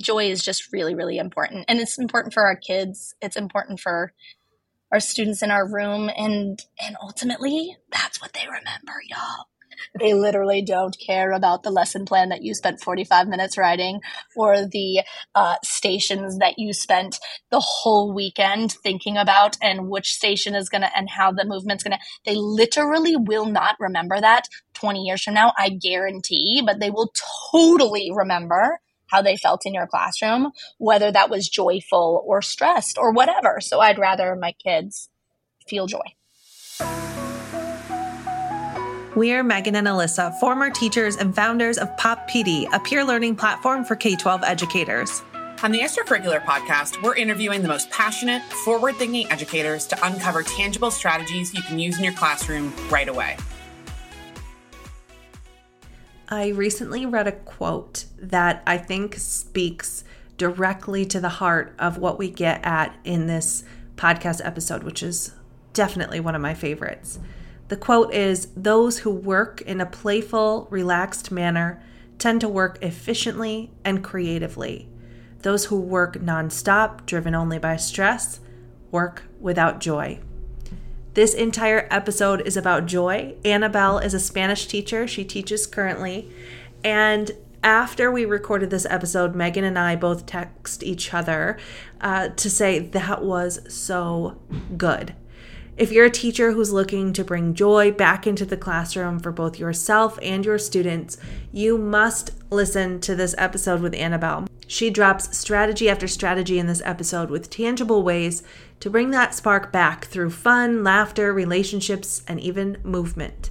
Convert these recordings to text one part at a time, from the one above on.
joy is just really, really important. And it's important for our kids. It's important for our students in our room. And, and ultimately, that's what they remember, y'all. They literally don't care about the lesson plan that you spent 45 minutes writing or the uh, stations that you spent the whole weekend thinking about and which station is going to and how the movement's going to. They literally will not remember that 20 years from now, I guarantee, but they will totally remember how they felt in your classroom, whether that was joyful or stressed or whatever. So I'd rather my kids feel joy. We are Megan and Alyssa, former teachers and founders of Pop PD, a peer learning platform for K 12 educators. On the Extracurricular podcast, we're interviewing the most passionate, forward thinking educators to uncover tangible strategies you can use in your classroom right away. I recently read a quote that I think speaks directly to the heart of what we get at in this podcast episode, which is definitely one of my favorites. The quote is Those who work in a playful, relaxed manner tend to work efficiently and creatively. Those who work nonstop, driven only by stress, work without joy. This entire episode is about joy. Annabelle is a Spanish teacher. She teaches currently. And after we recorded this episode, Megan and I both text each other uh, to say that was so good. If you're a teacher who's looking to bring joy back into the classroom for both yourself and your students, you must listen to this episode with Annabelle. She drops strategy after strategy in this episode with tangible ways to bring that spark back through fun, laughter, relationships, and even movement.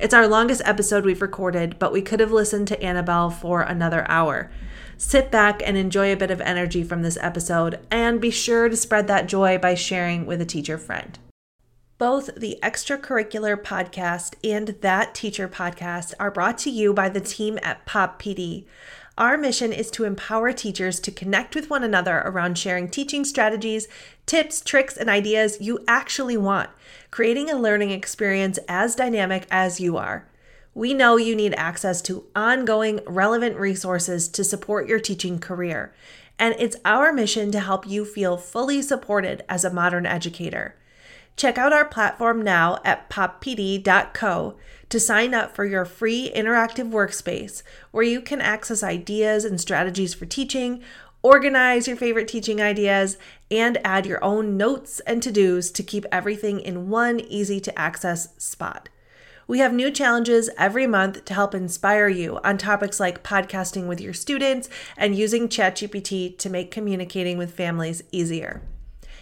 It's our longest episode we've recorded, but we could have listened to Annabelle for another hour. Sit back and enjoy a bit of energy from this episode, and be sure to spread that joy by sharing with a teacher friend. Both the extracurricular podcast and that teacher podcast are brought to you by the team at Pop PD. Our mission is to empower teachers to connect with one another around sharing teaching strategies, tips, tricks, and ideas you actually want, creating a learning experience as dynamic as you are. We know you need access to ongoing, relevant resources to support your teaching career, and it's our mission to help you feel fully supported as a modern educator. Check out our platform now at poppd.co to sign up for your free interactive workspace where you can access ideas and strategies for teaching, organize your favorite teaching ideas, and add your own notes and to dos to keep everything in one easy to access spot. We have new challenges every month to help inspire you on topics like podcasting with your students and using ChatGPT to make communicating with families easier.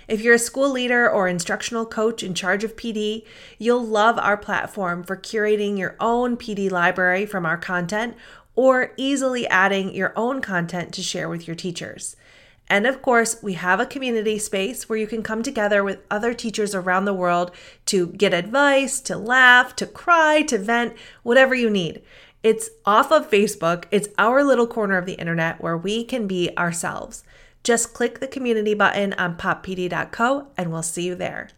If you're a school leader or instructional coach in charge of PD, you'll love our platform for curating your own PD library from our content or easily adding your own content to share with your teachers. And of course, we have a community space where you can come together with other teachers around the world to get advice, to laugh, to cry, to vent, whatever you need. It's off of Facebook. It's our little corner of the internet where we can be ourselves. Just click the community button on poppd.co and we'll see you there.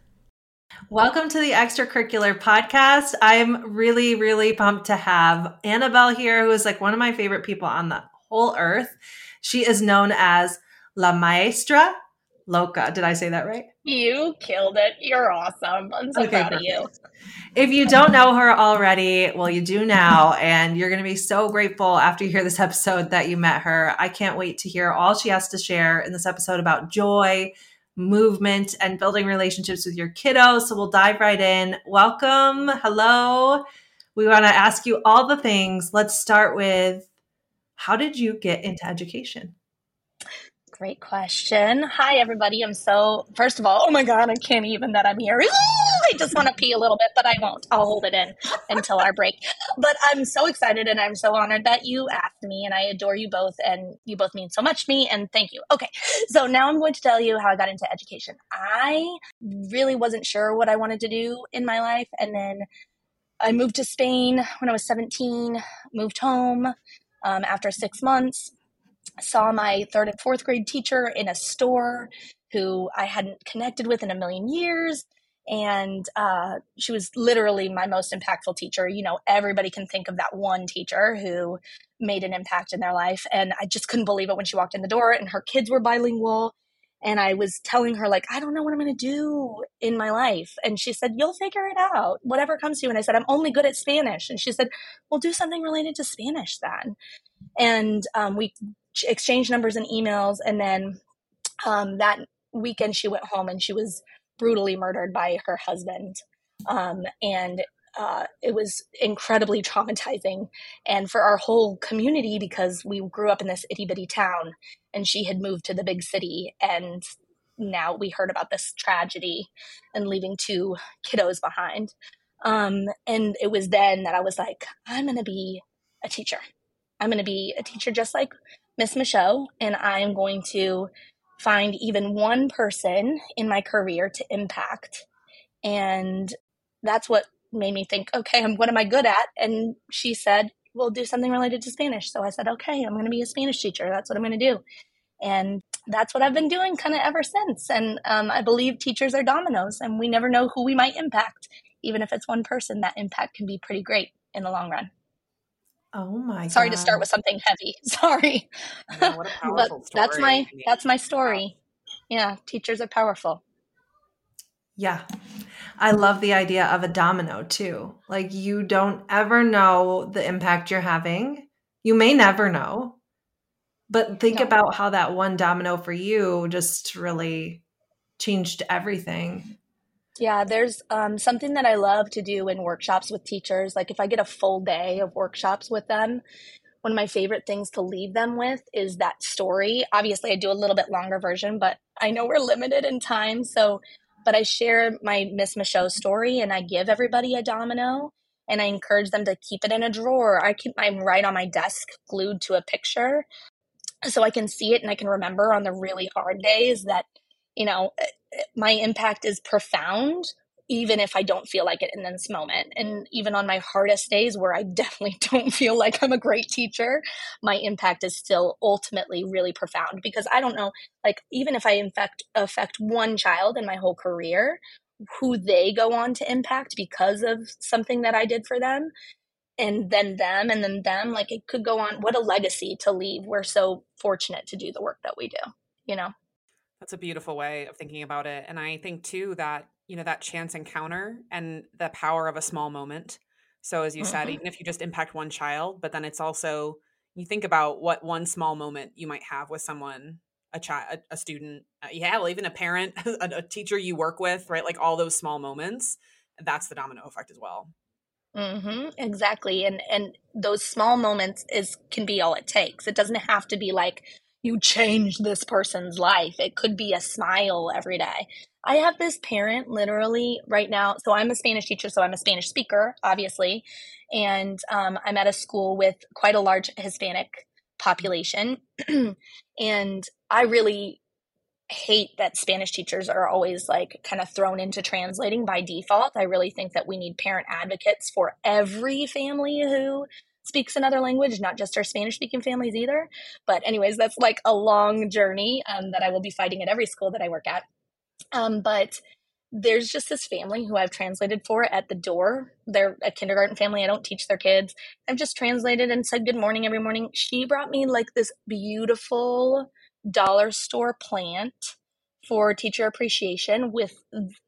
Welcome to the Extracurricular Podcast. I'm really, really pumped to have Annabelle here, who is like one of my favorite people on the whole earth. She is known as La Maestra Loca. Did I say that right? You killed it. You're awesome. I'm so okay, proud perfect. of you. If you don't know her already, well, you do now. And you're going to be so grateful after you hear this episode that you met her. I can't wait to hear all she has to share in this episode about joy, movement, and building relationships with your kiddos. So we'll dive right in. Welcome. Hello. We want to ask you all the things. Let's start with how did you get into education? Great question. Hi, everybody. I'm so, first of all, oh my God, I can't even that I'm here. I just want to pee a little bit, but I won't. I'll hold it in until our break. But I'm so excited and I'm so honored that you asked me, and I adore you both, and you both mean so much to me, and thank you. Okay, so now I'm going to tell you how I got into education. I really wasn't sure what I wanted to do in my life, and then I moved to Spain when I was 17, moved home um, after six months saw my third and fourth grade teacher in a store who I hadn't connected with in a million years. and uh, she was literally my most impactful teacher. You know, everybody can think of that one teacher who made an impact in their life. And I just couldn't believe it when she walked in the door and her kids were bilingual. And I was telling her, like, I don't know what I'm going to do in my life. And she said, You'll figure it out, whatever comes to you. And I said, I'm only good at Spanish. And she said, Well, do something related to Spanish then. And um, we exchanged numbers and emails. And then um, that weekend, she went home and she was brutally murdered by her husband. Um, and uh, it was incredibly traumatizing. And for our whole community, because we grew up in this itty bitty town and she had moved to the big city. And now we heard about this tragedy and leaving two kiddos behind. Um, and it was then that I was like, I'm going to be a teacher. I'm going to be a teacher just like Miss Michelle, and I'm going to find even one person in my career to impact. And that's what made me think, okay, what am I good at? And she said, we'll do something related to Spanish. So I said, okay, I'm going to be a Spanish teacher. That's what I'm going to do. And that's what I've been doing kind of ever since. And um, I believe teachers are dominoes and we never know who we might impact. Even if it's one person, that impact can be pretty great in the long run. Oh my Sorry God. to start with something heavy. Sorry. Yeah, what a powerful but that's my story. that's my story. Yeah, teachers are powerful. Yeah. I love the idea of a domino too. Like you don't ever know the impact you're having. You may never know. But think No. about how that one domino for you just really changed everything. Yeah, there's um, something that I love to do in workshops with teachers. Like if I get a full day of workshops with them, one of my favorite things to leave them with is that story. Obviously, I do a little bit longer version, but I know we're limited in time. So, but I share my Miss Michaud story and I give everybody a domino and I encourage them to keep it in a drawer. I keep mine right on my desk, glued to a picture, so I can see it and I can remember on the really hard days that, you know, eh, eh, my impact is profound even if I don't feel like it in this moment. And even on my hardest days where I definitely don't feel like I'm a great teacher, my impact is still ultimately really profound because I don't know, like, even if I infect, affect one child in my whole career, who they go on to impact because of something that I did for them. And then them, and then them, like it could go on. What a legacy to leave. We're so fortunate to do the work that we do, you know? That's a beautiful way of thinking about it. And I think too that, you know, that chance encounter and the power of a small moment. So as you said, Mhm. even if you just impact one child, but then it's also you think about what one small moment you might have with someone, a child, a, a student, uh, yeah, well, even a parent, a, a teacher you work with, right? Like all those small moments. That's the domino effect as well. Mm-hmm, exactly. And and those small moments is can be all it takes. It doesn't have to be like you change this person's life. It could be a smile every day. I have this parent literally right now. So I'm a Spanish teacher, so I'm a Spanish speaker, obviously, and um, I'm at a school with quite a large Hispanic population, and I really hate that Spanish teachers are always like kind of thrown into translating by default. I really think that we need parent advocates for every family who speaks another language, not just our Spanish speaking families either. But, anyways, that's like a long journey um, that I will be fighting at every school that I work at. Um, but there's just this family who I've translated for at the door. They're a kindergarten family. I don't teach their kids. I've just translated and said good morning every morning. She brought me like this beautiful dollar store plant for teacher appreciation with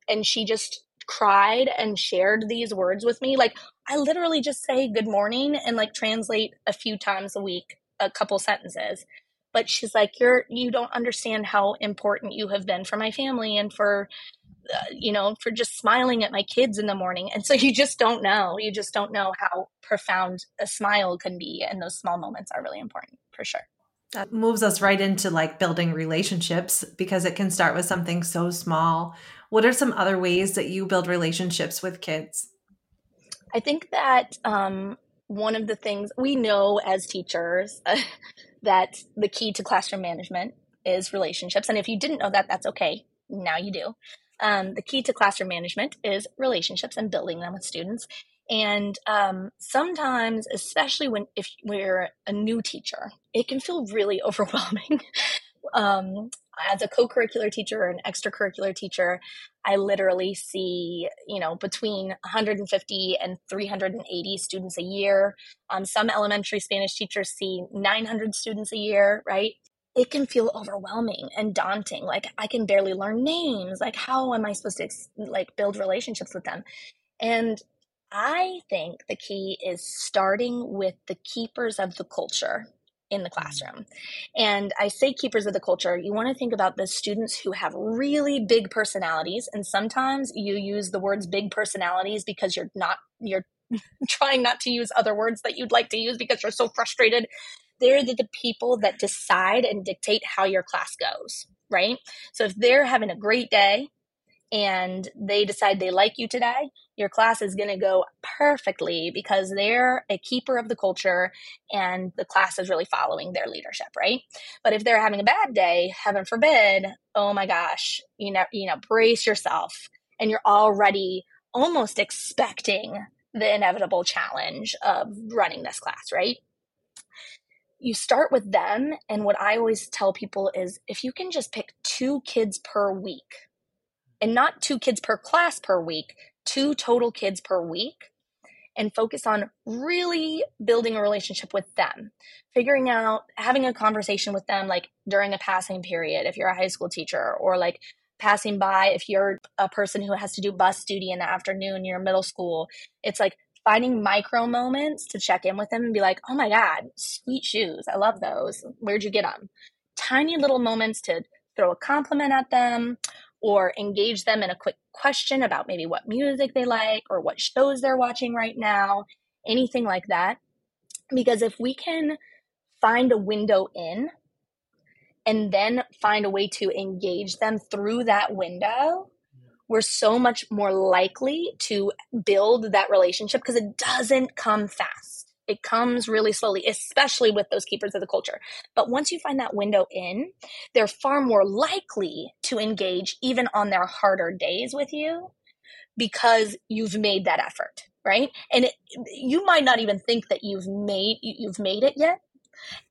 and she just cried and shared these words with me like i literally just say good morning and like translate a few times a week a couple sentences but she's like you're you don't understand how important you have been for my family and for uh, you know for just smiling at my kids in the morning and so you just don't know you just don't know how profound a smile can be and those small moments are really important for sure That moves us right into like building relationships because it can start with something so small. What are some other ways that you build relationships with kids? I think that um, one of the things we know as teachers that the key to classroom management is relationships. And if you didn't know that, that's okay. Now you do. Um, the key to classroom management is relationships and building them with students. And um, sometimes, especially when if we're a new teacher, it can feel really overwhelming. um, as a co-curricular teacher or an extracurricular teacher i literally see you know between 150 and 380 students a year. Um, some elementary spanish teachers see 900 students a year right? It can feel overwhelming and daunting. Like i can barely learn names. Like how am i supposed to like build relationships with them? And i think the key is starting with the keepers of the culture in the mm. classroom. And I say keepers of the culture, you want to think about the students who have really big personalities. And sometimes you use the words big personalities because you're not, you're trying not to use other words that you'd like to use because you're so frustrated. They're the, the people that decide and dictate how your class goes, right? So if they're having a great day, and they decide they like you today, your class is going to go perfectly because they're a keeper of the culture and the class is really following their leadership, right? But if they're having a bad day, heaven forbid, oh my gosh, you know, you know, brace yourself and you're already almost expecting the inevitable challenge of running this class, right? You start with them and what I always tell people is if you can just pick two kids per week and not two kids per class per week, two total kids per week, and focus on really building a relationship with them, figuring out, having a conversation with them like during a passing period if you're a high school teacher, or like passing by if you're a person who has to do bus duty in the afternoon, you're middle school. It's like finding micro moments to check in with them and be like, oh my God, sweet shoes. I love those. Where'd you get them? Tiny little moments to throw a compliment at them or engage them in a quick question about maybe what music they like or what shows they're watching right now, anything like that. Because if we can find a window in and then find a way to engage them through that window, we're so much more likely to build that relationship because it doesn't come fast it comes really slowly, especially with those keepers of the culture. But once you find that window in, they're far more likely to engage even on their harder days with you because you've made that effort, right? And it, you might not even think that you've made you've made it yet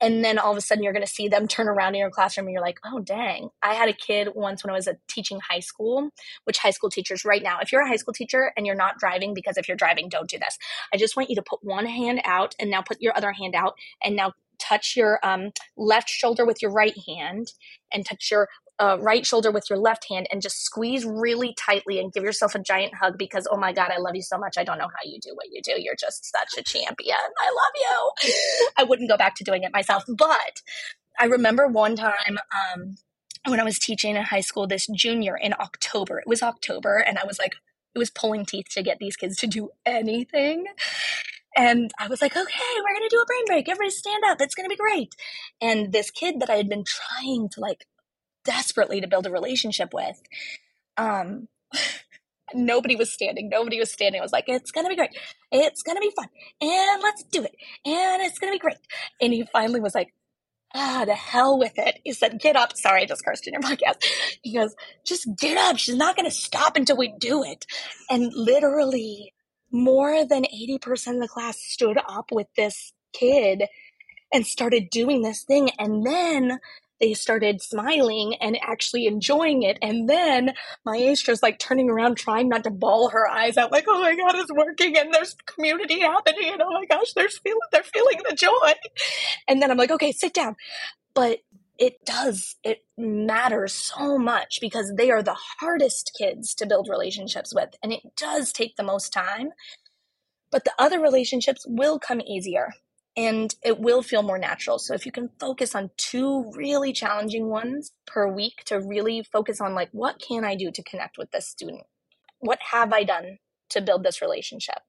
and then all of a sudden you're going to see them turn around in your classroom and you're like, oh, dang. I had a kid once when I was a teaching high school, which high school teachers right now, if you're a high school teacher and you're not driving, because if you're driving, don't do this. I just want you to put one hand out and now put your other hand out and now touch your um, left shoulder with your right hand and touch your uh, right shoulder with your left hand and just squeeze really tightly and give yourself a giant hug because oh my god i love you so much i don't know how you do what you do you're just such a champion i love you i wouldn't go back to doing it myself but i remember one time um, when i was teaching in high school this junior in october it was october and i was like it was pulling teeth to get these kids to do anything and I was like, okay, we're going to do a brain break. Everybody stand up. It's going to be great. And this kid that I had been trying to like desperately to build a relationship with. Um, nobody was standing. Nobody was standing. I was like, it's going to be great. It's going to be fun. And let's do it. And it's going to be great. And he finally was like, ah, the hell with it. He said, get up. Sorry, I just cursed in your podcast. He goes, just get up. She's not going to stop until we do it. And literally more than 80% of the class stood up with this kid and started doing this thing. And then they started smiling and actually enjoying it. And then Maestra's like turning around, trying not to bawl her eyes out, like, oh my God, it's working and there's community happening. And oh my gosh, feeling, they're feeling the joy. And then I'm like, okay, sit down. But it does, it matters so much because they are the hardest kids to build relationships with. And it does take the most time. But the other relationships will come easier and it will feel more natural. So if you can focus on two really challenging ones per week to really focus on like what can I do to connect with this student? What have I done to build this relationship?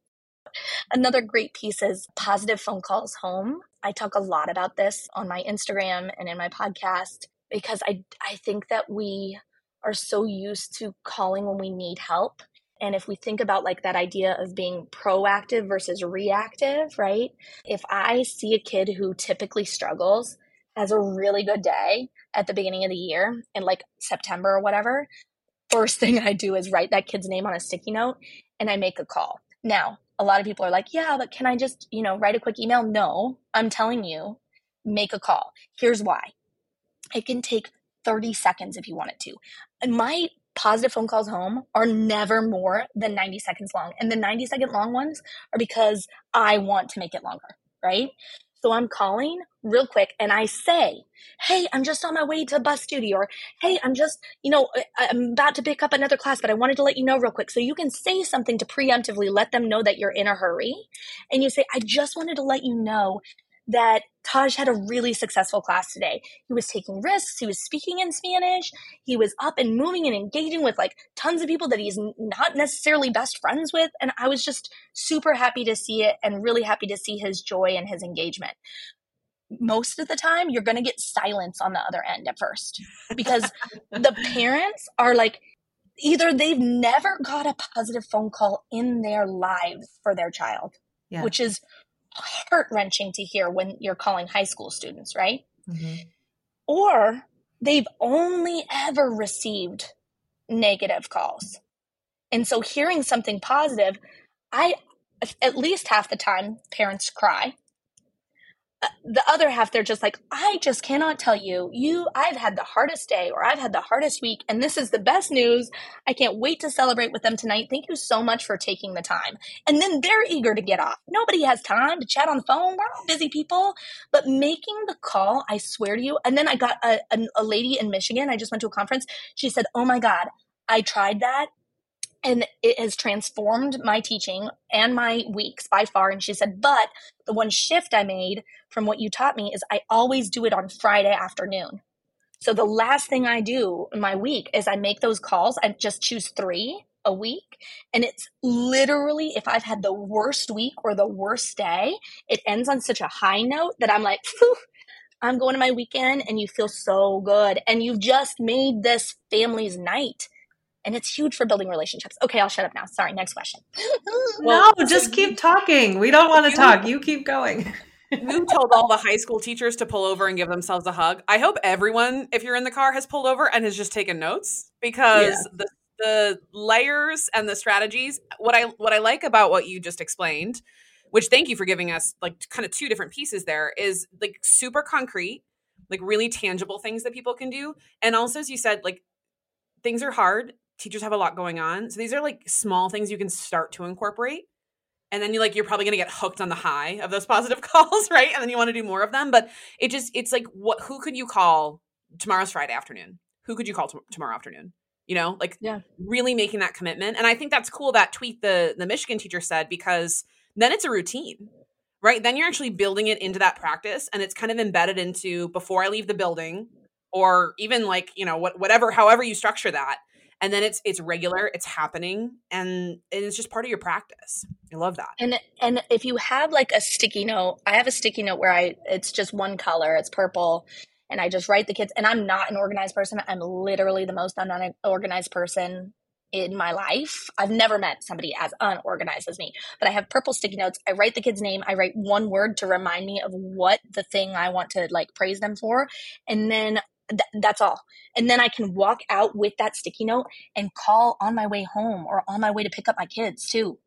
Another great piece is positive phone calls home. I talk a lot about this on my Instagram and in my podcast because I I think that we are so used to calling when we need help and if we think about like that idea of being proactive versus reactive, right? If I see a kid who typically struggles, has a really good day at the beginning of the year in like September or whatever, first thing I do is write that kid's name on a sticky note and I make a call. Now, a lot of people are like, yeah, but can I just, you know, write a quick email? No, I'm telling you, make a call. Here's why. It can take 30 seconds if you want it to. And my positive phone calls home are never more than 90 seconds long. And the 90 second long ones are because I want to make it longer, right? So I'm calling real quick and I say, Hey, I'm just on my way to bus duty or Hey, I'm just, you know, I'm about to pick up another class, but I wanted to let you know real quick. So you can say something to preemptively let them know that you're in a hurry. And you say, I just wanted to let you know that Taj had a really successful class today. He was taking risks. He was speaking in Spanish. He was up and moving and engaging with like tons of people that he's not necessarily best friends with. And I was just super happy to see it and really happy to see his joy and his engagement. Most of the time, you're going to get silence on the other end at first because the parents are like, either they've never got a positive phone call in their lives for their child, yeah. which is heart wrenching to hear when you're calling high school students, right? Mm-hmm. Or they've only ever received negative calls. And so hearing something positive, I at least half the time parents cry the other half they're just like i just cannot tell you. You i've had the hardest day or i've had the hardest week and this is the best news. I can't wait to celebrate with them tonight. Thank you so much for taking the time. And then they're eager to get off. Nobody has time to chat on the phone. We're all busy people. But making the call i swear to you and then i got a, a, a lady in michigan. I just went to a conference. She said oh my god i tried that and it has transformed my teaching and my weeks by far. And she said, but the one shift I made from what you taught me is I always do it on Friday afternoon. So the last thing I do in my week is I make those calls. I just choose three a week. And it's literally, if I've had the worst week or the worst day, it ends on such a high note that I'm like, I'm going to my weekend and you feel so good. And you've just made this family's night and it's huge for building relationships. Okay, I'll shut up now. Sorry, next question. well, no, just keep talking. We don't want to talk. You keep going. Who told all the high school teachers to pull over and give themselves a hug? I hope everyone, if you're in the car, has pulled over and has just taken notes because yeah. the the layers and the strategies. What I what I like about what you just explained, which thank you for giving us like kind of two different pieces there, is like super concrete, like really tangible things that people can do, and also as you said, like things are hard teachers have a lot going on. So these are like small things you can start to incorporate. And then you like you're probably going to get hooked on the high of those positive calls, right? And then you want to do more of them, but it just it's like what who could you call tomorrow's Friday afternoon? Who could you call t- tomorrow afternoon? You know, like yeah. really making that commitment. And I think that's cool that tweet the the Michigan teacher said because then it's a routine. Right? Then you're actually building it into that practice and it's kind of embedded into before I leave the building or even like, you know, what whatever however you structure that and then it's it's regular it's happening and it's just part of your practice. I love that. And and if you have like a sticky note i have a sticky note where i it's just one color it's purple and i just write the kids and i'm not an organized person i'm literally the most unorganized person in my life. I've never met somebody as unorganized as me but i have purple sticky notes i write the kid's name i write one word to remind me of what the thing i want to like praise them for and then th- that's all. And then I can walk out with that sticky note and call on my way home or on my way to pick up my kids too.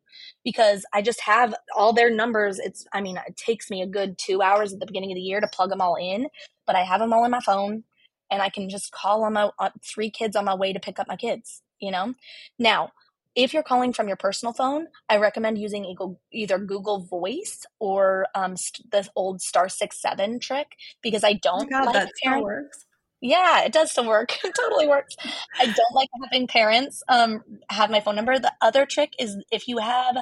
Because I just have all their numbers. It's, I mean, it takes me a good two hours at the beginning of the year to plug them all in, but I have them all in my phone and I can just call on my on three kids on my way to pick up my kids, you know? Now, if you're calling from your personal phone, I recommend using either Google Voice or um, the old star six seven trick because I don't oh God, like parent- works. Yeah, it does still work. It totally works. I don't like having parents um, have my phone number. The other trick is if you have,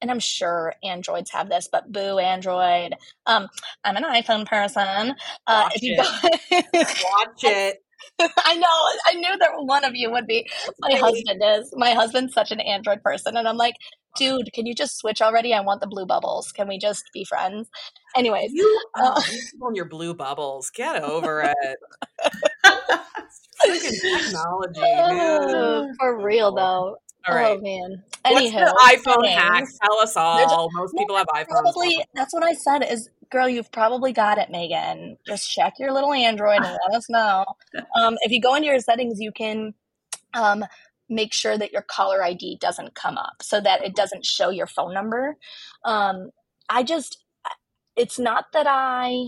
and I'm sure Androids have this, but boo Android. Um, I'm an iPhone person. Uh, Watch if you it. Watch it. I know. I knew that one of you would be. My husband is. My husband's such an Android person, and I'm like, dude, can you just switch already? I want the blue bubbles. Can we just be friends? Anyways, you, uh, on your blue bubbles. Get over it. Freaking technology, oh, for real though. All right. Oh man. Anyhow, What's the iPhone hacks? Tell us all. Most people have iPhones. Probably that's what I said. Is girl, you've probably got it, Megan. Just check your little Android and let us know. Um, if you go into your settings, you can um, make sure that your caller ID doesn't come up so that it doesn't show your phone number. Um, I just, it's not that I,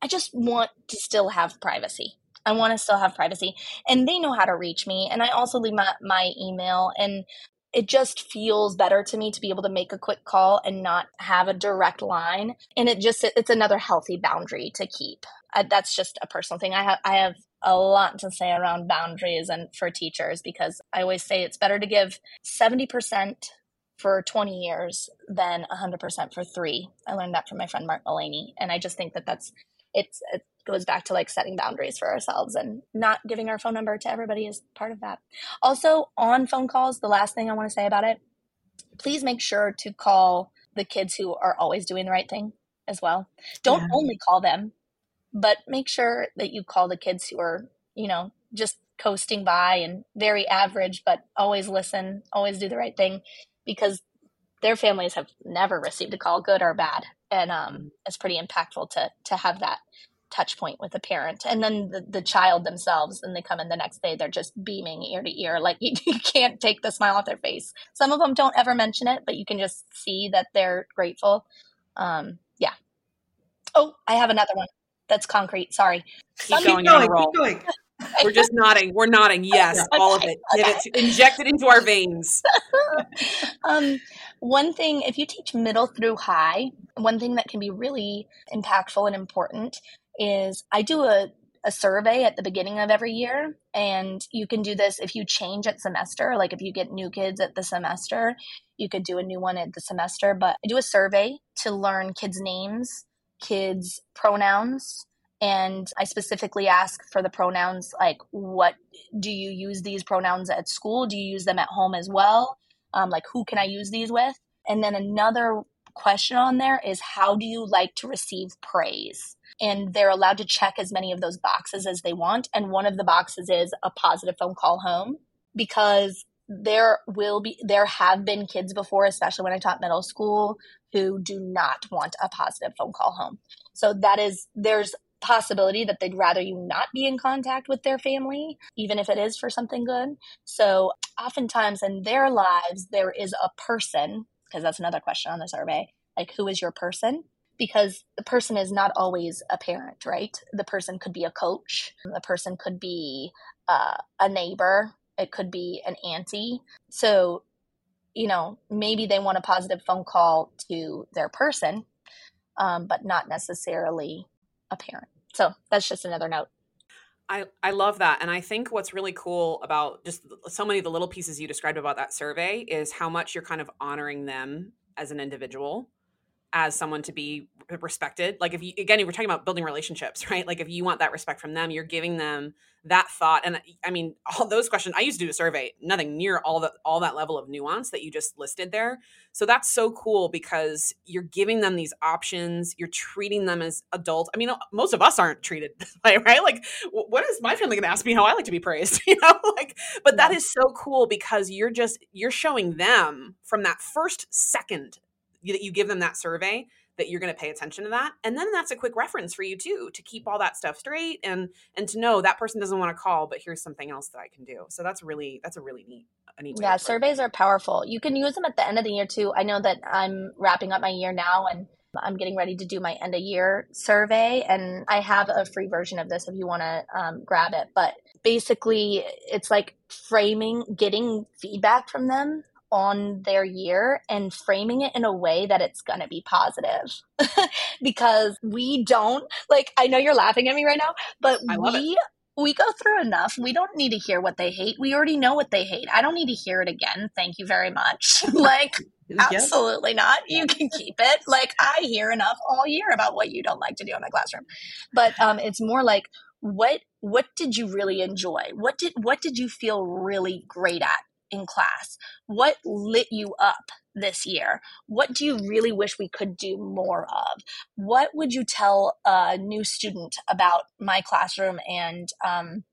I just want to still have privacy. I want to still have privacy. And they know how to reach me. And I also leave my, my email. And it just feels better to me to be able to make a quick call and not have a direct line. And it just, it's another healthy boundary to keep. I, that's just a personal thing. I have, I have a lot to say around boundaries and for teachers because I always say it's better to give 70% for 20 years than 100% for three. I learned that from my friend Mark Mullaney. And I just think that that's, it's, it goes back to like setting boundaries for ourselves and not giving our phone number to everybody is part of that. Also, on phone calls, the last thing I want to say about it, please make sure to call the kids who are always doing the right thing as well. Don't yeah. only call them, but make sure that you call the kids who are, you know, just coasting by and very average, but always listen, always do the right thing because their families have never received a call, good or bad. And um, mm-hmm. it's pretty impactful to to have that touch point with a parent. And then the, the child themselves, and they come in the next day, they're just beaming ear to ear. Like you, you can't take the smile off their face. Some of them don't ever mention it, but you can just see that they're grateful. Um, yeah. Oh, I have another one that's concrete. Sorry. Keep going, going, keep going. We're just nodding. We're nodding. Yes, okay, all of it. Okay. Give it, inject it into our veins. um, one thing, if you teach middle through high, one thing that can be really impactful and important is I do a, a survey at the beginning of every year. And you can do this if you change at semester. Like if you get new kids at the semester, you could do a new one at the semester. But I do a survey to learn kids' names, kids' pronouns, and I specifically ask for the pronouns like, what do you use these pronouns at school? Do you use them at home as well? Um, like, who can I use these with? And then another question on there is, how do you like to receive praise? And they're allowed to check as many of those boxes as they want. And one of the boxes is a positive phone call home because there will be there have been kids before especially when i taught middle school who do not want a positive phone call home so that is there's possibility that they'd rather you not be in contact with their family, even if it is for something good. So, oftentimes in their lives, there is a person, because that's another question on the survey like, who is your person? Because the person is not always a parent, right? The person could be a coach, the person could be uh, a neighbor, it could be an auntie. So, you know, maybe they want a positive phone call to their person, um, but not necessarily a parent. So that's just another note. I, I love that. And I think what's really cool about just so many of the little pieces you described about that survey is how much you're kind of honoring them as an individual, as someone to be respected. Like if you, again, we're talking about building relationships, right? Like if you want that respect from them, you're giving them that thought and i mean all those questions i used to do a survey nothing near all that all that level of nuance that you just listed there so that's so cool because you're giving them these options you're treating them as adults i mean most of us aren't treated this way right like what is my family going to ask me how i like to be praised you know like but that is so cool because you're just you're showing them from that first second that you give them that survey that you're going to pay attention to that and then that's a quick reference for you too to keep all that stuff straight and and to know that person doesn't want to call but here's something else that i can do. So that's really that's a really neat a neat yeah surveys are powerful. You can use them at the end of the year too. I know that i'm wrapping up my year now and I'm getting ready to do my end of year survey, and I have a free version of this if you want to um, grab it. But basically, it's like framing, getting feedback from them on their year and framing it in a way that it's going to be positive. Because we don't like I know you're laughing at me right now but we we go through enough. We don't need to hear what they hate. We already know what they hate. I don't need to hear it again. Thank you very much. Like absolutely not. You can keep it. Like I hear enough all year about what you don't like to do in my classroom. But um it's more like what what did you really enjoy? What did what did you feel really great at in class? What lit you up this year? What do you really wish we could do more of? What would you tell a new student about my classroom and um,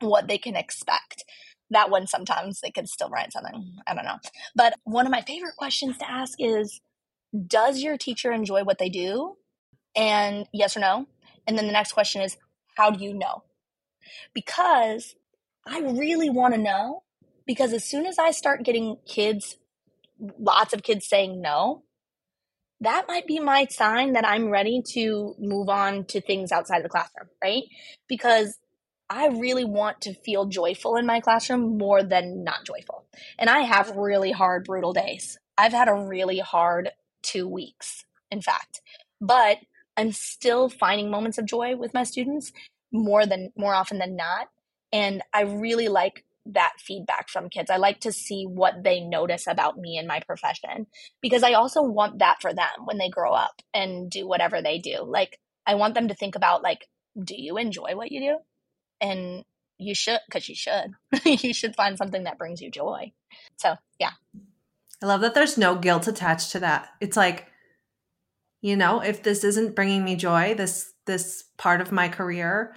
what they can expect? That one sometimes they could still write something. I don't know. But one of my favorite questions to ask is Does your teacher enjoy what they do? And yes or no. And then the next question is How do you know? Because I really want to know because as soon as I start getting kids, lots of kids saying no, that might be my sign that I'm ready to move on to things outside of the classroom, right? Because I really want to feel joyful in my classroom more than not joyful. And I have really hard, brutal days. I've had a really hard two weeks, in fact. But I'm still finding moments of joy with my students more than more often than not. And I really like that feedback from kids. I like to see what they notice about me and my profession because I also want that for them when they grow up and do whatever they do. Like I want them to think about like do you enjoy what you do? And you should cuz you should. you should find something that brings you joy. So, yeah. I love that there's no guilt attached to that. It's like you know, if this isn't bringing me joy, this this part of my career,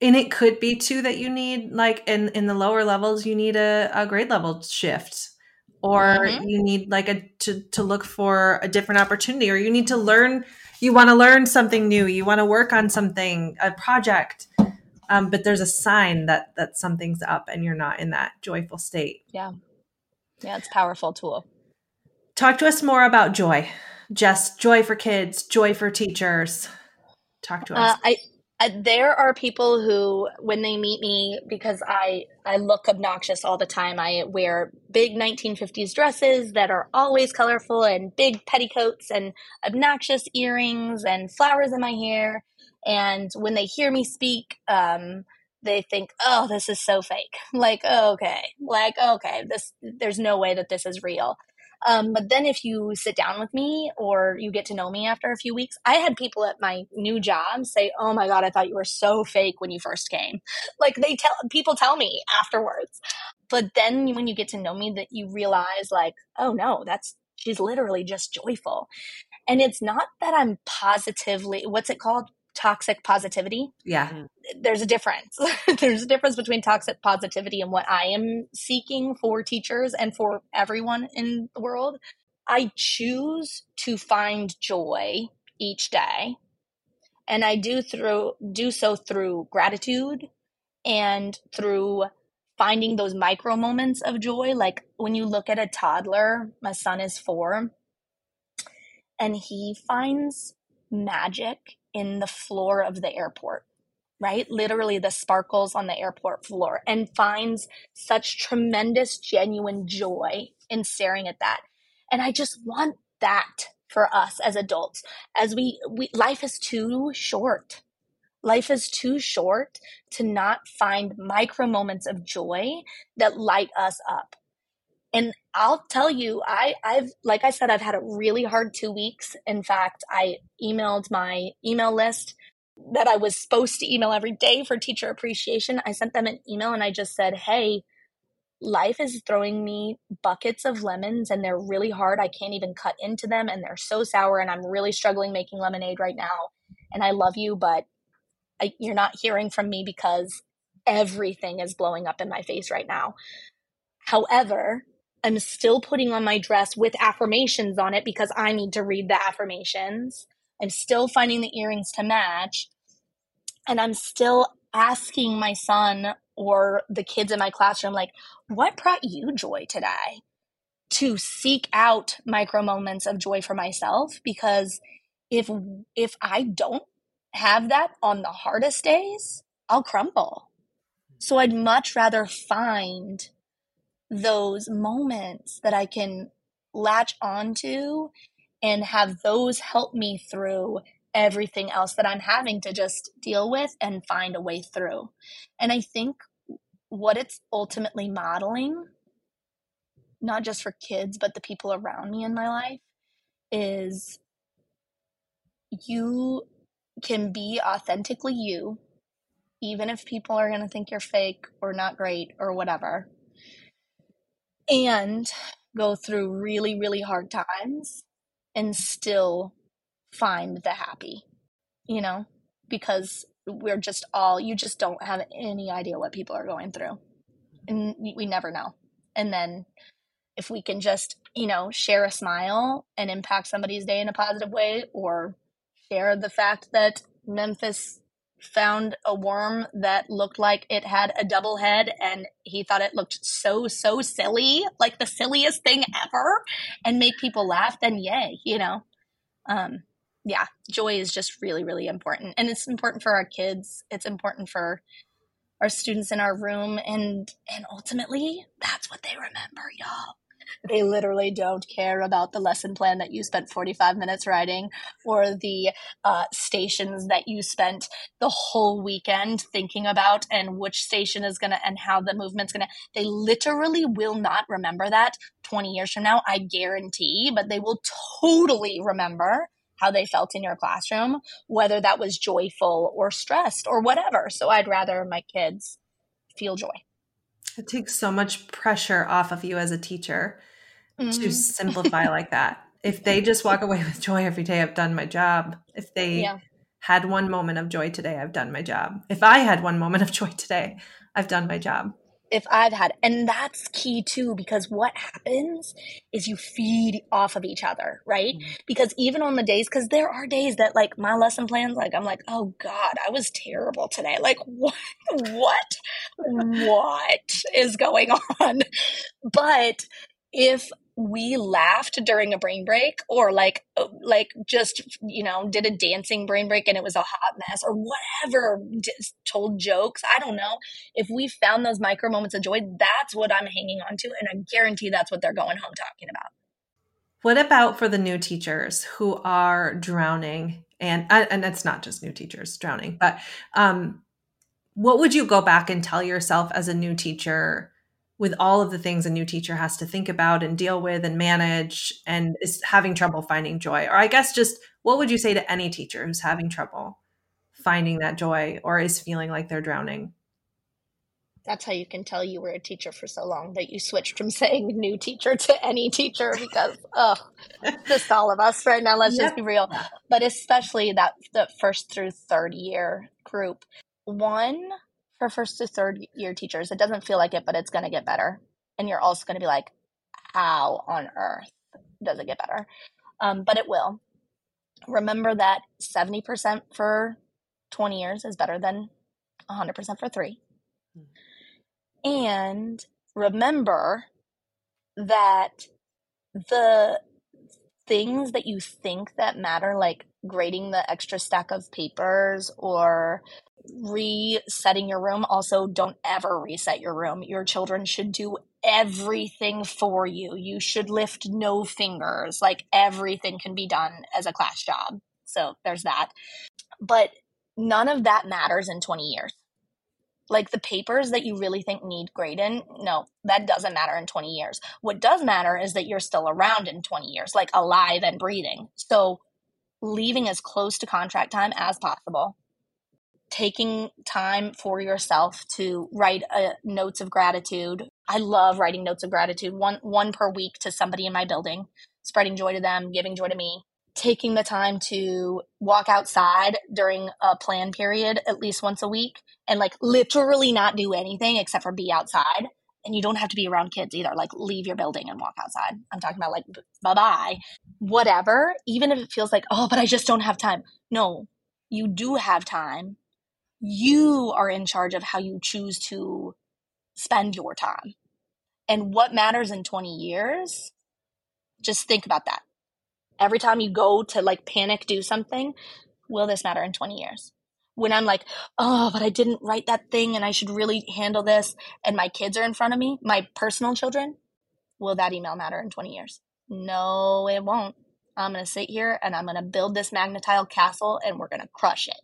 and it could be too that you need like in in the lower levels you need a, a grade level shift or mm-hmm. you need like a to to look for a different opportunity or you need to learn you want to learn something new you want to work on something a project um, but there's a sign that that something's up and you're not in that joyful state. Yeah. Yeah it's powerful tool. Talk to us more about joy. Just joy for kids joy for teachers. Talk to us. Uh, i uh, there are people who when they meet me because i i look obnoxious all the time i wear big 1950s dresses that are always colorful and big petticoats and obnoxious earrings and flowers in my hair. And when they hear me speak um, they think oh this is so fake. Like okay. Like okay this there's no way that this is real um, but then if you sit down with me or you get to know me after a few weeks, I had people at my new job say, "Oh my god, I thought you were so fake when you first came." Like they tell people tell me afterwards. But then when you get to know me that you realize like, "Oh no, that's she's literally just joyful." And it's not that I'm positively what's it called? Toxic positivity. Yeah. Mm-hmm. There's a difference. There's a difference between toxic positivity and what I am seeking for teachers and for everyone in the world. I choose to find joy each day. And I do through do so through gratitude and through finding those micro moments of joy like when you look at a toddler, my son is 4 and he finds magic in the floor of the airport, right? Literally the sparkles on the airport floor and finds such tremendous, genuine joy in staring at that. And I just want that for us as adults as we, we life is too short life is too short to not find micro moments of joy that light us up and I'll tell you, I, I've, like I said, I've had a really hard two weeks. In fact, I emailed my email list that I was supposed to email every day for teacher appreciation. I sent them an email and I just said, Hey, life is throwing me buckets of lemons and they're really hard. I can't even cut into them and they're so sour and I'm really struggling making lemonade right now. And I love you, but I, you're not hearing from me because everything is blowing up in my face right now. However, I'm still putting on my dress with affirmations on it because I need to read the affirmations. I'm still finding the earrings to match. And I'm still asking my son or the kids in my classroom, like, what brought you joy today? To seek out micro moments of joy for myself because if if I don't have that on the hardest days, I'll crumble. So I'd much rather find those moments that I can latch onto and have those help me through everything else that I'm having to just deal with and find a way through. And I think what it's ultimately modeling, not just for kids, but the people around me in my life, is you can be authentically you, even if people are going to think you're fake or not great or whatever and go through really, really hard times and still find the happy, you know, because we're just all, you just don't have any idea what people are going through. And we never know. And then if we can just, you know, share a smile and impact somebody's day in a positive way or share the fact that Memphis found a worm that looked like it had a double head and he thought it looked so so silly like the silliest thing ever and make people laugh then yay you know? Um yeah joy is just really really important and it's important for our kids it's important for our students in our room and and ultimately that's what they remember y'all they literally don't care about the lesson plan that you spent 45 minutes writing or the uh, stations that you spent the whole weekend thinking about and which station is going to and how the movement's going to. They literally will not remember that 20 years from now, I guarantee, but they will totally remember how they felt in your classroom, whether that was joyful or stressed or whatever. So I'd rather my kids feel joy. It takes so much pressure off of you as a teacher mm-hmm. to simplify like that. If they just walk away with joy every day, I've done my job. If they yeah. had one moment of joy today, I've done my job. If I had one moment of joy today, I've done my job if I've had, and that's key too, because what happens is you feed off of each other, right? Mm-hmm. Because even on the days, because there are days that like my lesson plans, like I'm like, oh God, I was terrible today. Like what, what, what is going on? But if we laughed during a brain break or like uh, like just you know did a dancing brain break and it was a hot mess or whatever just told jokes. I don't know. If we found those micro moments of joy that's what i'm hanging on to and i guarantee that's what they're going home talking about. What about for the new teachers who are drowning and and it's not just new teachers drowning but um what would you go back and tell yourself as a new teacher with all of the things a new teacher has to think about and deal with and manage and is having trouble finding joy. Or i guess just what would you say to any teacher who's having trouble finding that joy or is feeling like they're drowning? That's how you can tell you were a teacher for so long that you switched from saying new teacher to any teacher because oh just all of us right now let's just be real. But especially that the first through third year group one for first to third year teachers, it doesn't feel like it, but it's going to get better. And you're also going to be like, how on earth does it get better? Um, but it will. Remember that 70% for 20 years is better than 100% for three. Hmm. And remember that the things that you think that matter, like grading the extra stack of papers or resetting your room. Also, don't ever reset your room. Your children should do everything for you. You should lift no fingers. Like everything can be done as a class job. So there's that. But none of that matters in 20 years. Like the papers that you really think need grading, no, that doesn't matter in 20 years. What does matter is that you're still around in 20 years, like alive and breathing. So leaving as close to contract time as possible taking time for yourself to write a, notes of gratitude. I love writing notes of gratitude, one one per week to somebody in my building, spreading joy to them, giving joy to me. Taking the time to walk outside during a plan period at least once a week and like literally not do anything except for be outside. And you don't have to be around kids either. Like leave your building and walk outside. I'm talking about like bye bye, whatever. Even if it feels like, oh, but I just don't have time. No, you do have time you are in charge of how you choose to spend your time. And what matters in 20 years, just think about that. Every time you go to like panic do something, will this matter in 20 years? When I'm like, oh, but I didn't write that thing and I should really handle this, and my kids are in front of me, my personal children, will that email matter in 20 years? No, it won't. I'm going to sit here and I'm going to build this Magna-Tile castle and we're going to crush it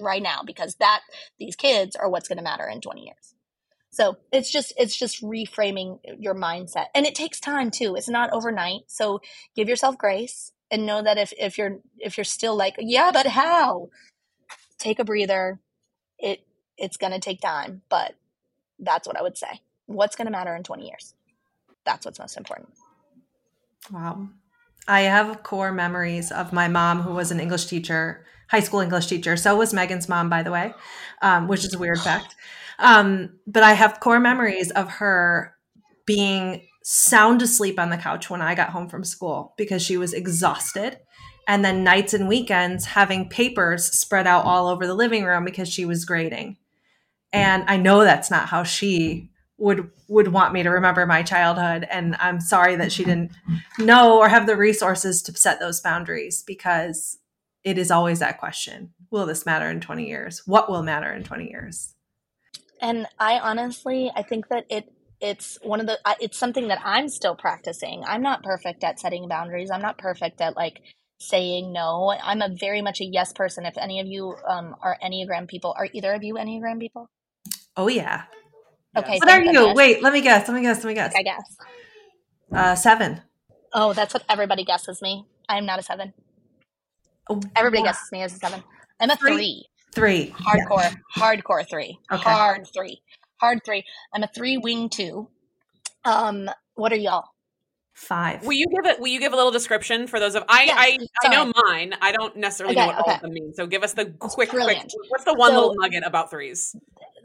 right now because that these kids are what's going to matter in 20 years. So it's just it's just reframing your mindset. And it takes time too. It's not overnight. So give yourself grace and know that if if you're if you're still like, yeah, but how? Take a breather. It it's going to take time, but that's what I would say. What's going to matter in 20 years? That's what's most important. Wow. I have core memories of my mom, who was an English teacher, high school English teacher. So was Megan's mom, by the way, um, which is a weird fact. Um, but I have core memories of her being sound asleep on the couch when I got home from school because she was exhausted. And then nights and weekends having papers spread out all over the living room because she was grading. And I know that's not how she would would want me to remember my childhood and i'm sorry that she didn't know or have the resources to set those boundaries because it is always that question will this matter in 20 years what will matter in 20 years And I honestly, I think that it it's one of the it's something that I'm still practicing. I'm not perfect at setting boundaries. I'm not perfect at like saying no. I'm a very much a yes person. If any of you um, are Enneagram people, are either of you Enneagram people? Oh yeah. Okay. What are you? Wait, let me guess. Let me guess. Let me guess. I guess. Uh, seven. Oh, that's what everybody guesses me. I'm not a seven. Oh, everybody wow. guesses me as a seven. I'm a three. Three. Hardcore. Yeah. Hardcore three. Okay. Hard three. Hard three. I'm a three wing two. Um, what are y'all? Five. Will you give it? Will you give a little description for those of I? Yes, I, I know mine. I don't necessarily okay, know what okay. all of them mean. So give us the quick, quick. What's the one so, little nugget about threes?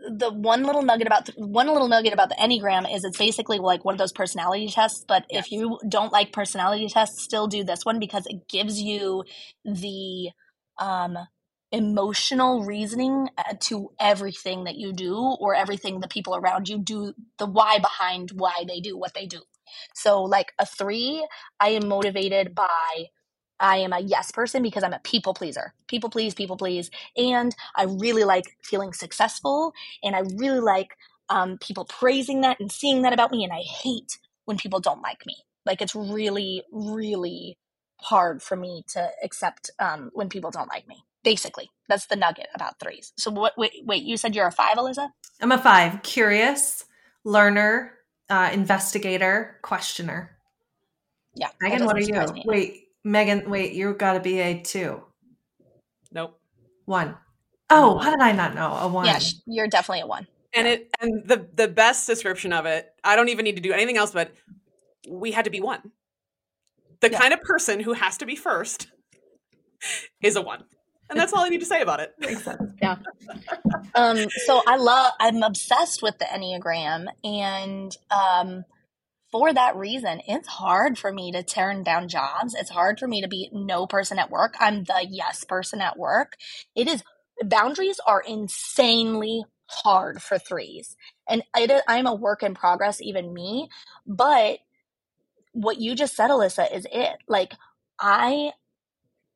The one little nugget about the, one little nugget about the enneagram is it's basically like one of those personality tests. But yes. if you don't like personality tests, still do this one because it gives you the um emotional reasoning uh, to everything that you do or everything the people around you do the why behind why they do what they do so like a 3 i am motivated by i am a yes person because i'm a people pleaser. People please people please. And i really like feeling successful and i really like um, people praising that and seeing that about me and i hate when people don't like me. Like it's really really hard for me to accept um, when people don't like me basically. That's the nugget about threes. So what wait, wait you said you're a five Eliza? i'm a five. Curious learner uh, investigator questioner. Yeah megan what are you? me. wait megan wait you gotta be a two. Nope. One. Oh how did i not know? A one. Yeah you're definitely a one. And yeah. it and the the best description of it i don't even need to do anything else but we had to be one. The yeah. kind of person who has to be first is a one and that's all I need to say about it. Makes sense. Yeah. um, so I love, I'm obsessed with the Enneagram. And um, for that reason, it's hard for me to turn down jobs. It's hard for me to be no person at work. I'm the yes person at work. It is, boundaries are insanely hard for threes. And it, I'm a work in progress, even me. But what you just said, Alyssa, is it. Like, I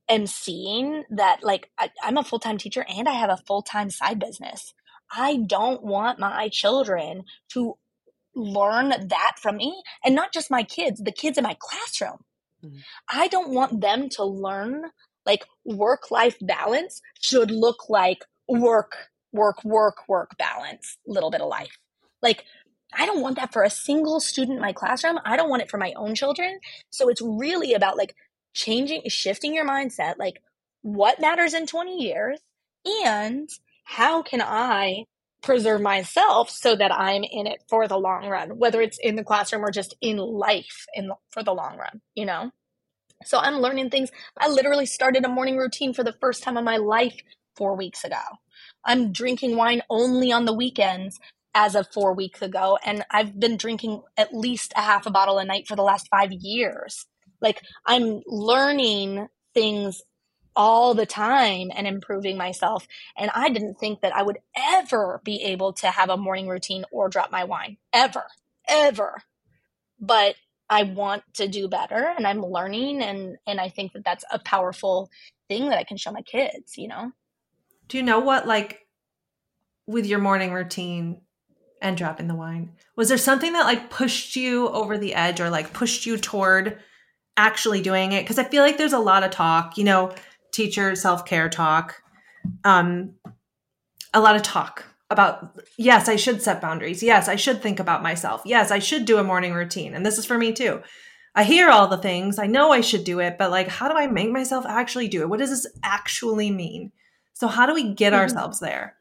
am seeing that like I, I'm a full time teacher and I have a full time side business. I don't want my children to learn that from me and not just my kids, the kids in my classroom. Mm-hmm. I don't want them to learn like work life balance should look like work, work, work, work balance, little bit of life. Like, I don't want that for a single student in my classroom. I don't want it for my own children. So it's really about like changing, shifting your mindset, like what matters in 20 years and how can I preserve myself so that I'm in it for the long run, whether it's in the classroom or just in life in the, for the long run, you know? So I'm learning things. I literally started a morning routine for the first time in my life four weeks ago. I'm drinking wine only on the weekends as of four weeks ago. And I've been drinking at least a half a bottle a night for the last five years. Like I'm learning things all the time and improving myself. And I didn't think that I would ever be able to have a morning routine or drop my wine. Ever. Ever. But I want to do better and I'm learning and and I think that that's a powerful thing that I can show my kids, you know. Do you know what like with your morning routine and dropping the wine? Was there something that like pushed you over the edge or like pushed you toward actually doing it because i feel like there's a lot of talk you know teacher self-care talk um a lot of talk about yes i should set boundaries. Yes i should think about myself. Yes i should do a morning routine. And this is for me too. I hear all the things. I know i should do it but like how do i make myself actually do it? What does this actually mean? So how do we get mm-hmm. ourselves there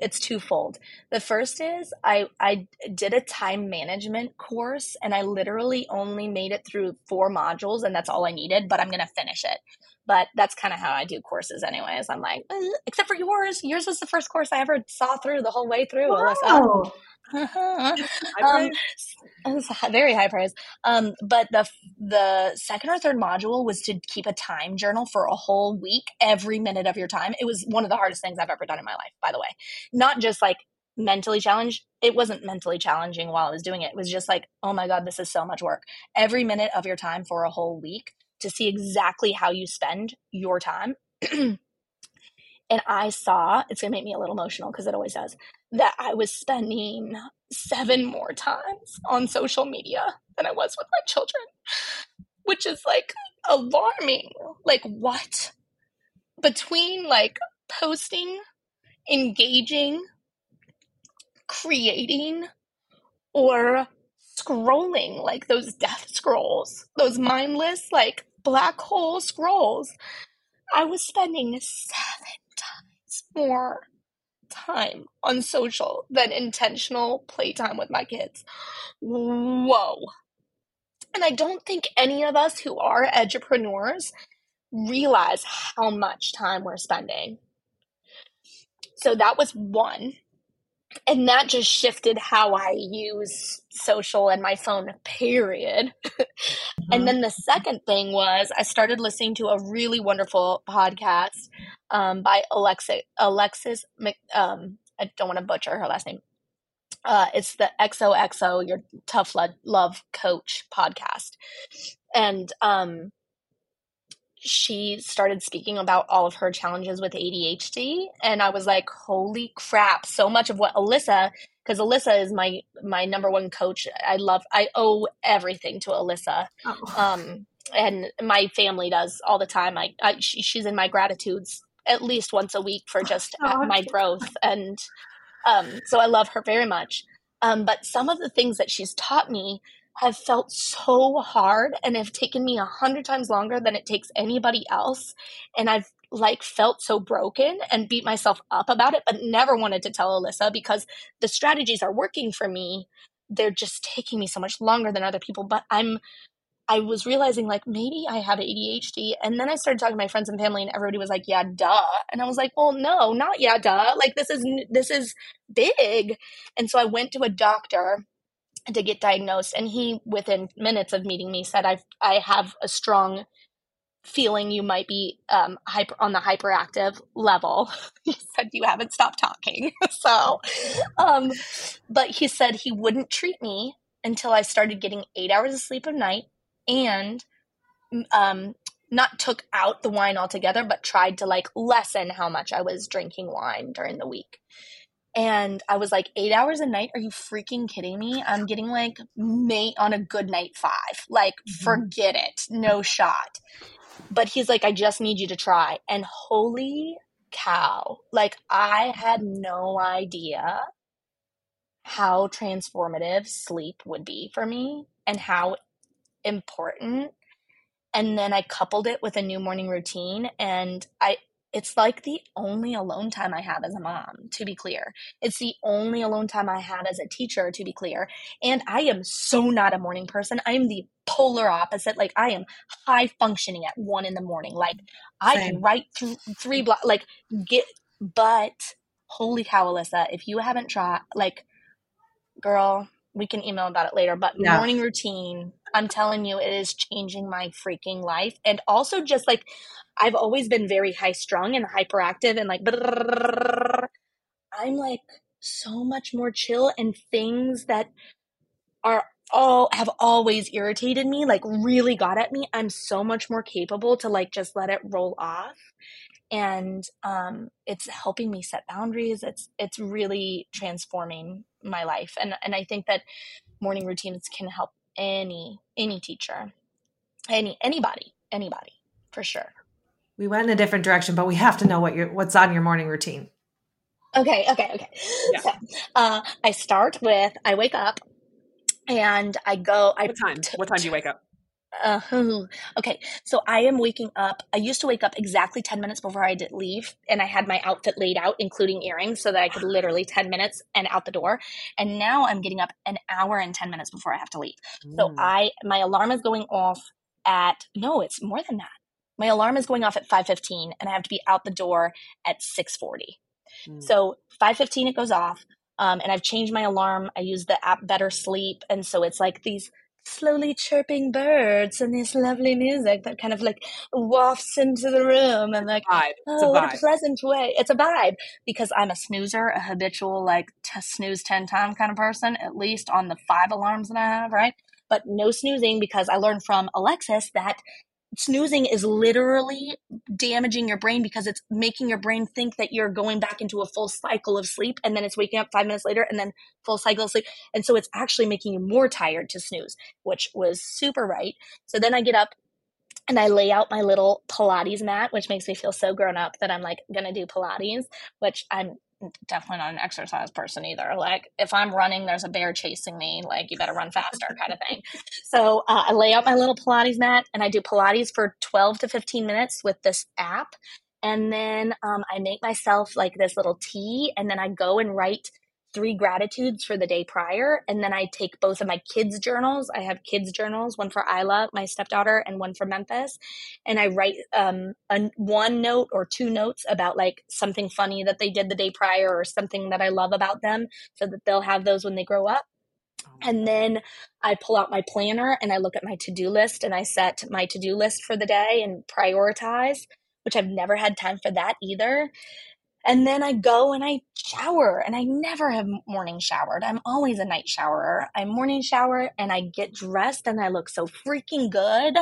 it's twofold. The first is I I did a time management course and I literally only made it through four modules and that's all I needed, but I'm going to finish it. But that's kind of how I do courses anyways. I'm like, except for yours, yours was the first course I ever saw through the whole way through. Wow. Um, very high praise. Um, but the the second or third module was to keep a time journal for a whole week, every minute of your time. It was one of the hardest things I've ever done in my life, by the way. Not just like mentally challenged. It wasn't mentally challenging while I was doing it. It was just like, oh my god, this is so much work. Every minute of your time for a whole week to see exactly how you spend your time. and I saw it's gonna make me a little emotional because it always does that I was spending seven more times on social media than I was with my children, which is like alarming. Like, what? Between like posting, engaging, creating, or scrolling like those death scrolls, those mindless, like black hole scrolls, I was spending seven more time on social than intentional playtime with my kids. Whoa. And I don't think any of us who are entrepreneurs realize how much time we're spending. So that was one. And that just shifted how I use social and my phone, period. Mm-hmm. And then the second thing was I started listening to a really wonderful podcast um, by Alexa, Alexis, Mc, um, I don't want to butcher her last name. Uh, it's the XOXO, your tough love coach podcast. And um, she started speaking about all of her challenges with ADHD. And I was like, holy crap, so much of what Alyssa, because Alyssa is my my number one coach. I love I owe everything to Alyssa. Oh. Um and my family does all the time. I, I she, she's in my gratitudes at least once a week for just oh, my growth and um so I love her very much. Um but some of the things that she's taught me have felt so hard and have taken me a hundred times longer than it takes anybody else. And I've like felt so broken and beat myself up about it, but never wanted to tell Alyssa because the strategies are working for me. They're just taking me so much longer than other people. But I'm, I was realizing like maybe I have ADHD. And then I started talking to my friends and family and everybody was like, yeah, duh. And I was like, well, no, not yeah, duh. Like this is, this is big. And so I went to a doctor to get diagnosed and he within minutes of meeting me said i've i have a strong feeling you might be um, hyper on the hyperactive level he said you haven't stopped talking so um, but he said he wouldn't treat me until i started getting eight hours of sleep a night and um, not took out the wine altogether but tried to like lessen how much i was drinking wine during the week and I was like, eight hours a night? Are you freaking kidding me? I'm getting like mate on a good night five. Like, mm-hmm. forget it. No shot. But he's like, I just need you to try. And holy cow, like, I had no idea how transformative sleep would be for me and how important and then I coupled it with a new morning routine and I it's like the only alone time I have as a mom, to be clear. It's the only alone time I had as a teacher, to be clear. And I am so not a morning person. I am the polar opposite. Like I am high functioning at one in the morning. Like I can write th- three blocks, like get, but holy cow, Alyssa, if you haven't tried, like, girl, we can email about it later, but yeah. morning routine, I'm telling you, it is changing my freaking life. And also just like I've always been very high strung and hyperactive and like I'm like so much more chill and things that are all have always irritated me, like really got at me. I'm so much more capable to like just let it roll off. And um it's helping me set boundaries. It's it's really transforming my life. And and I think that morning routines can help any any teacher. Any anybody, anybody, for sure we went in a different direction, but we have to know what your what's on your morning routine. Okay, okay, okay. Yeah. So, uh, I start with I wake up and I go. I what time? T- what time do you wake up? Uh, okay, so I am waking up. I used to wake up exactly 10 minutes before I did leave, and I had my outfit laid out, including earrings, so that I could literally 10 minutes and out the door. And now I'm getting up an hour and 10 minutes before I have to leave. Mm. So I, my alarm is going off at, no, it's more than that my alarm is going off at 5.15 and i have to be out the door at 6.40 mm. so 5.15 it goes off um, and i've changed my alarm i use the app better sleep and so it's like these slowly chirping birds and this lovely music that kind of like wafts into the room and like oh what a pleasant way. It's a vibe because i'm a snoozer a habitual like to snooze 10 time kind of person at least on the five alarms that i have right? But no snoozing because i learned from alexis that snoozing is literally damaging your brain because it's making your brain think that you're going back into a full cycle of sleep and then it's waking up five minutes later and then full cycle of sleep. And so it's actually making you more tired to snooze, which was super right. So then I get up and I lay out my little Pilates mat, which makes me feel so grown up that I'm like gonna do Pilates, which I'm definitely not an exercise person either. Like if I'm running, there's a bear chasing me. Like you better run faster, kind of thing. So uh, I lay out my little Pilates mat and I do Pilates for 12 to 15 minutes with this app, and then um, I make myself like this little tea, and then I go and write three gratitudes for the day prior. And then I take both of my kids' journals. I have kids' journals, one for Isla, my stepdaughter, and one for Memphis. And I write um, a, one note or two notes about like something funny that they did the day prior or something that I love about them so that they'll have those when they grow up. Oh and then I pull out my planner and I look at my to do list and I set my to do list for the day and prioritize, which I've never had time for that either. And then I go and I shower, and I never have morning showered. I'm always a night showerer. I morning shower and I get dressed and I look so freaking good.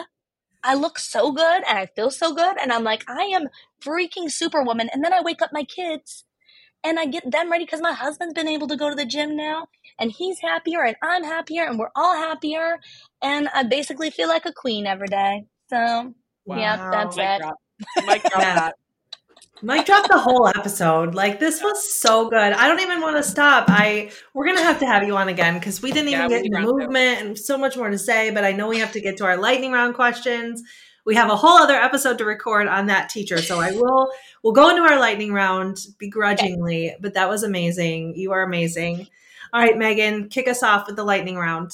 I look so good and I feel so good. And I'm like, I am freaking superwoman. And then I wake up my kids and I get them ready because my husband's been able to go to the gym now and he's happier and I'm happier and we're all happier. And I basically feel like a queen every day. So, wow. yeah, that's mic it. Drop. Mic drop that. Mic dropped the whole episode. Like this was so good. I don't even want to stop. I we're gonna have to have you on again because we didn't even yeah, get into movement and so much more to say. But I know we have to get to our lightning round questions. We have a whole other episode to record on that teacher. So I will we'll go into our lightning round begrudgingly. But that was amazing. You are amazing. All right, Megan, kick us off with the lightning round.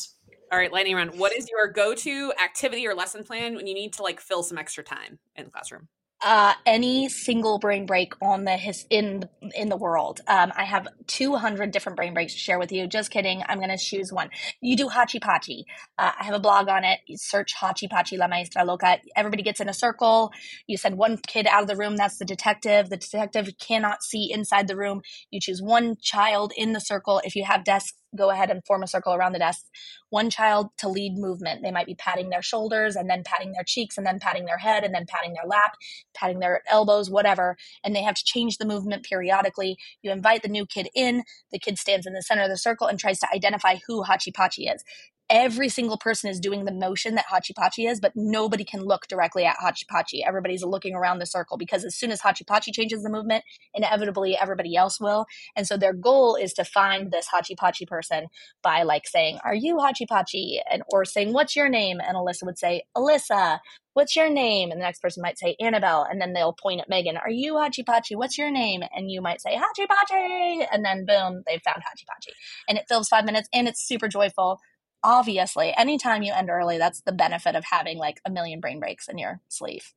All right, lightning round. What is your go-to activity or lesson plan when you need to like fill some extra time in the classroom? Uh, any single brain break on the his in in the world. Um, I have 200 different brain breaks to share with you. Just kidding. I'm going to choose one. You do Hachi Pachi. Uh, I have a blog on it. You search Hachi Pachi La Maestra Loca. Everybody gets in a circle. You send one kid out of the room. That's the detective. The detective cannot see inside the room. You choose one child in the circle. If you have desks, go ahead and form a circle around the desk. One child to lead movement. They might be patting their shoulders and then patting their cheeks and then patting their head and then patting their lap, patting their elbows, whatever. And they have to change the movement periodically. You invite the new kid in. The kid stands in the center of the circle and tries to identify who Hachi Pachi is every single person is doing the motion that Hachipachi is, but nobody can look directly at Hachipachi. Everybody's looking around the circle because as soon as Hachipachi changes the movement, inevitably everybody else will. And so their goal is to find this Hachipachi person by like saying, Are you Hachipachi? And or saying, What's your name? And Alyssa would say, Alyssa. What's your name? And the next person might say Annabelle, and then they'll point at Megan. Are you Hachipachi? What's your name? And you might say Hachipachi, and then boom, they've found Hachipachi. And it fills five minutes, and it's super joyful obviously anytime you end early that's the benefit of having like a million brain breaks in your sleeve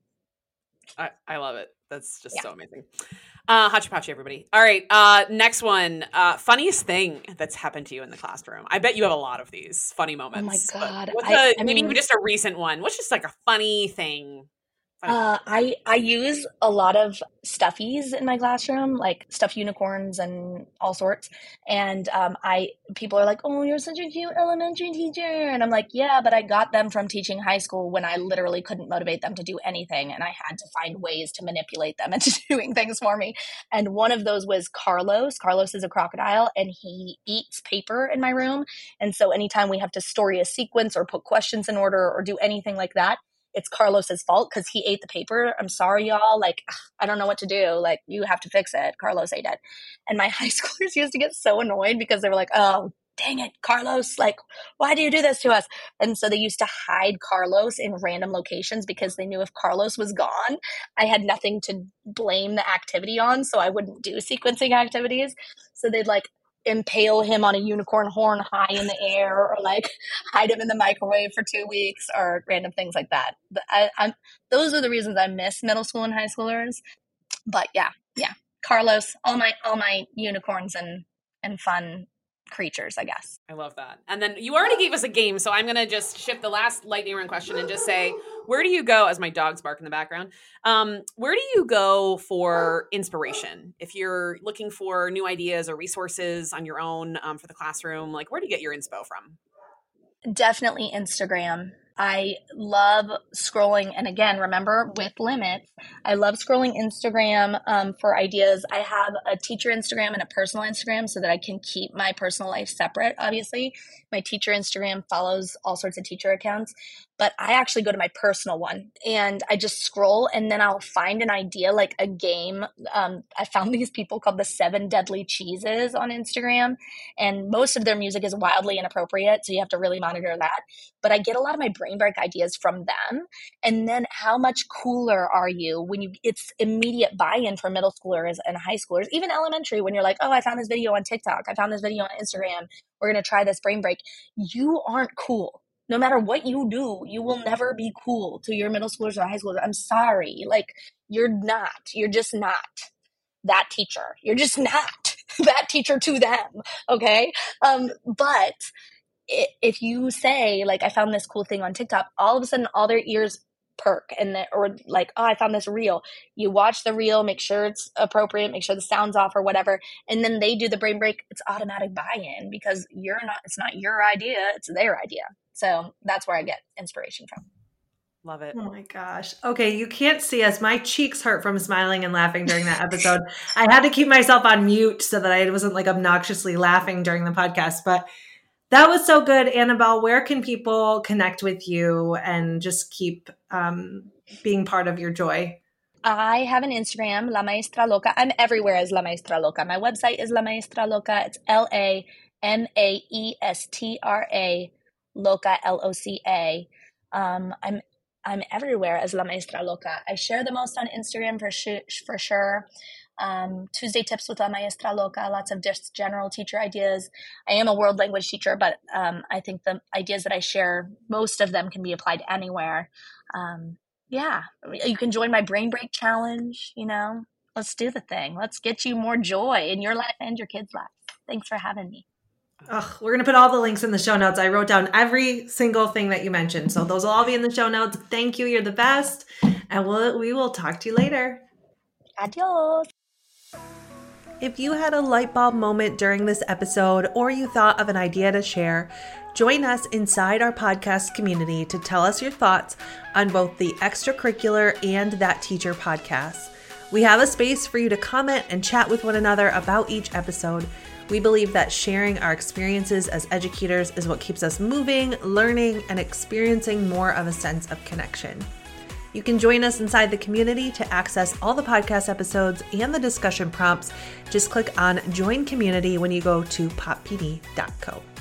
i, I love it. That's just yeah. so amazing. Uh hachipachi everybody. All right uh next one uh funniest thing that's happened to you in the classroom. I bet you have a lot of these funny moments oh my god. what's I, a, I maybe mean, just a recent one. What's just like a funny thing uh, I I use a lot of stuffies in my classroom, like stuffed unicorns and all sorts. And um, I people are like, "Oh, you're such a cute elementary teacher," and I'm like, "Yeah, but I got them from teaching high school when I literally couldn't motivate them to do anything, and I had to find ways to manipulate them into doing things for me." And one of those was Carlos. Carlos is a crocodile, and he eats paper in my room. And so anytime we have to story a sequence or put questions in order or do anything like that it's Carlos's fault because he ate the paper. I'm sorry, y'all. Like, I don't know what to do. Like, you have to fix it. Carlos ate it. And my high schoolers used to get so annoyed because they were like, oh, dang it, Carlos, like, why do you do this to us? And so they used to hide Carlos in random locations because they knew if Carlos was gone, I had nothing to blame the activity on. So I wouldn't do sequencing activities. So they'd like impale him on a unicorn horn high in the air or like hide him in the microwave for two weeks or random things like that. I, I'm, those are the reasons I miss middle school and high schoolers. But yeah, yeah. Carlos, all my all my unicorns and and fun creatures, I guess. I love that. And then you already gave us a game, so I'm gonna just shift the last lightning round question and just say, where do you go as my dogs bark in the background? Um, where do you go for inspiration if you're looking for new ideas or resources on your own um, for the classroom? Like, where do you get your inspo from? Definitely Instagram. I love scrolling, and again, remember with limits, I love scrolling Instagram um, for ideas. I have a teacher Instagram and a personal Instagram so that I can keep my personal life separate, obviously. My teacher Instagram follows all sorts of teacher accounts, but I actually go to my personal one and I just scroll and then I'll find an idea like a game. Um, I found these people called the Seven Deadly Cheeses on Instagram, and most of their music is wildly inappropriate. So you have to really monitor that. But I get a lot of my brain break ideas from them. And then how much cooler are you when you, it's immediate buy in for middle schoolers and high schoolers, even elementary, when you're like, oh, I found this video on TikTok, I found this video on Instagram, we're to try this brain break. You aren't cool no matter what you do, you will never be cool to your middle schoolers or high schoolers. I'm sorry. Like, you're not. You're just not that teacher. You're just not that teacher to them. Okay. Um, but if you say, like, I found this cool thing on TikTok, all of a sudden all their ears perk and that, or like, oh, I found this reel. You watch the reel, make sure it's appropriate, make sure the sound's off or whatever, and then they do the brain break. It's automatic buy-in because you're not. It's not your idea. It's their idea. So that's where I get inspiration from. Love it. Oh my gosh. Okay, you can't see us. My cheeks hurt from smiling and laughing during that episode. I had to keep myself on mute so that I wasn't like obnoxiously laughing during the podcast. But that was so good. Annabelle, where can people connect with you and just keep um, being part of your joy? I have an Instagram, La Maestra Loca. I'm everywhere as La Maestra Loca. My website is La Maestra Loca. It's L A M A E S T R A Loca, L O C A. Um, I'm I'm everywhere as La Maestra Loca. I share the most on Instagram for sh- for sure. Um, Tuesday tips with La Maestra Loca, lots of just general teacher ideas. I am a world language teacher, but um, I think the ideas that I share, most of them can be applied anywhere. Um, yeah, you can join my brain break challenge. You know, let's do the thing. Let's get you more joy in your life and your kids' life. Thanks for having me. Ugh, we're going to put all the links in the show notes. I wrote down every single thing that you mentioned. So those will all be in the show notes. Thank you. You're the best. And we'll, we will talk to you later. Adios. If you had a light bulb moment during this episode or you thought of an idea to share, join us inside our podcast community to tell us your thoughts on both the extracurricular and that teacher podcast. We have a space for you to comment and chat with one another about each episode. We believe that sharing our experiences as educators is what keeps us moving, learning, and experiencing more of a sense of connection. You can join us inside the community to access all the podcast episodes and the discussion prompts. Just click on Join Community when you go to poppd.co.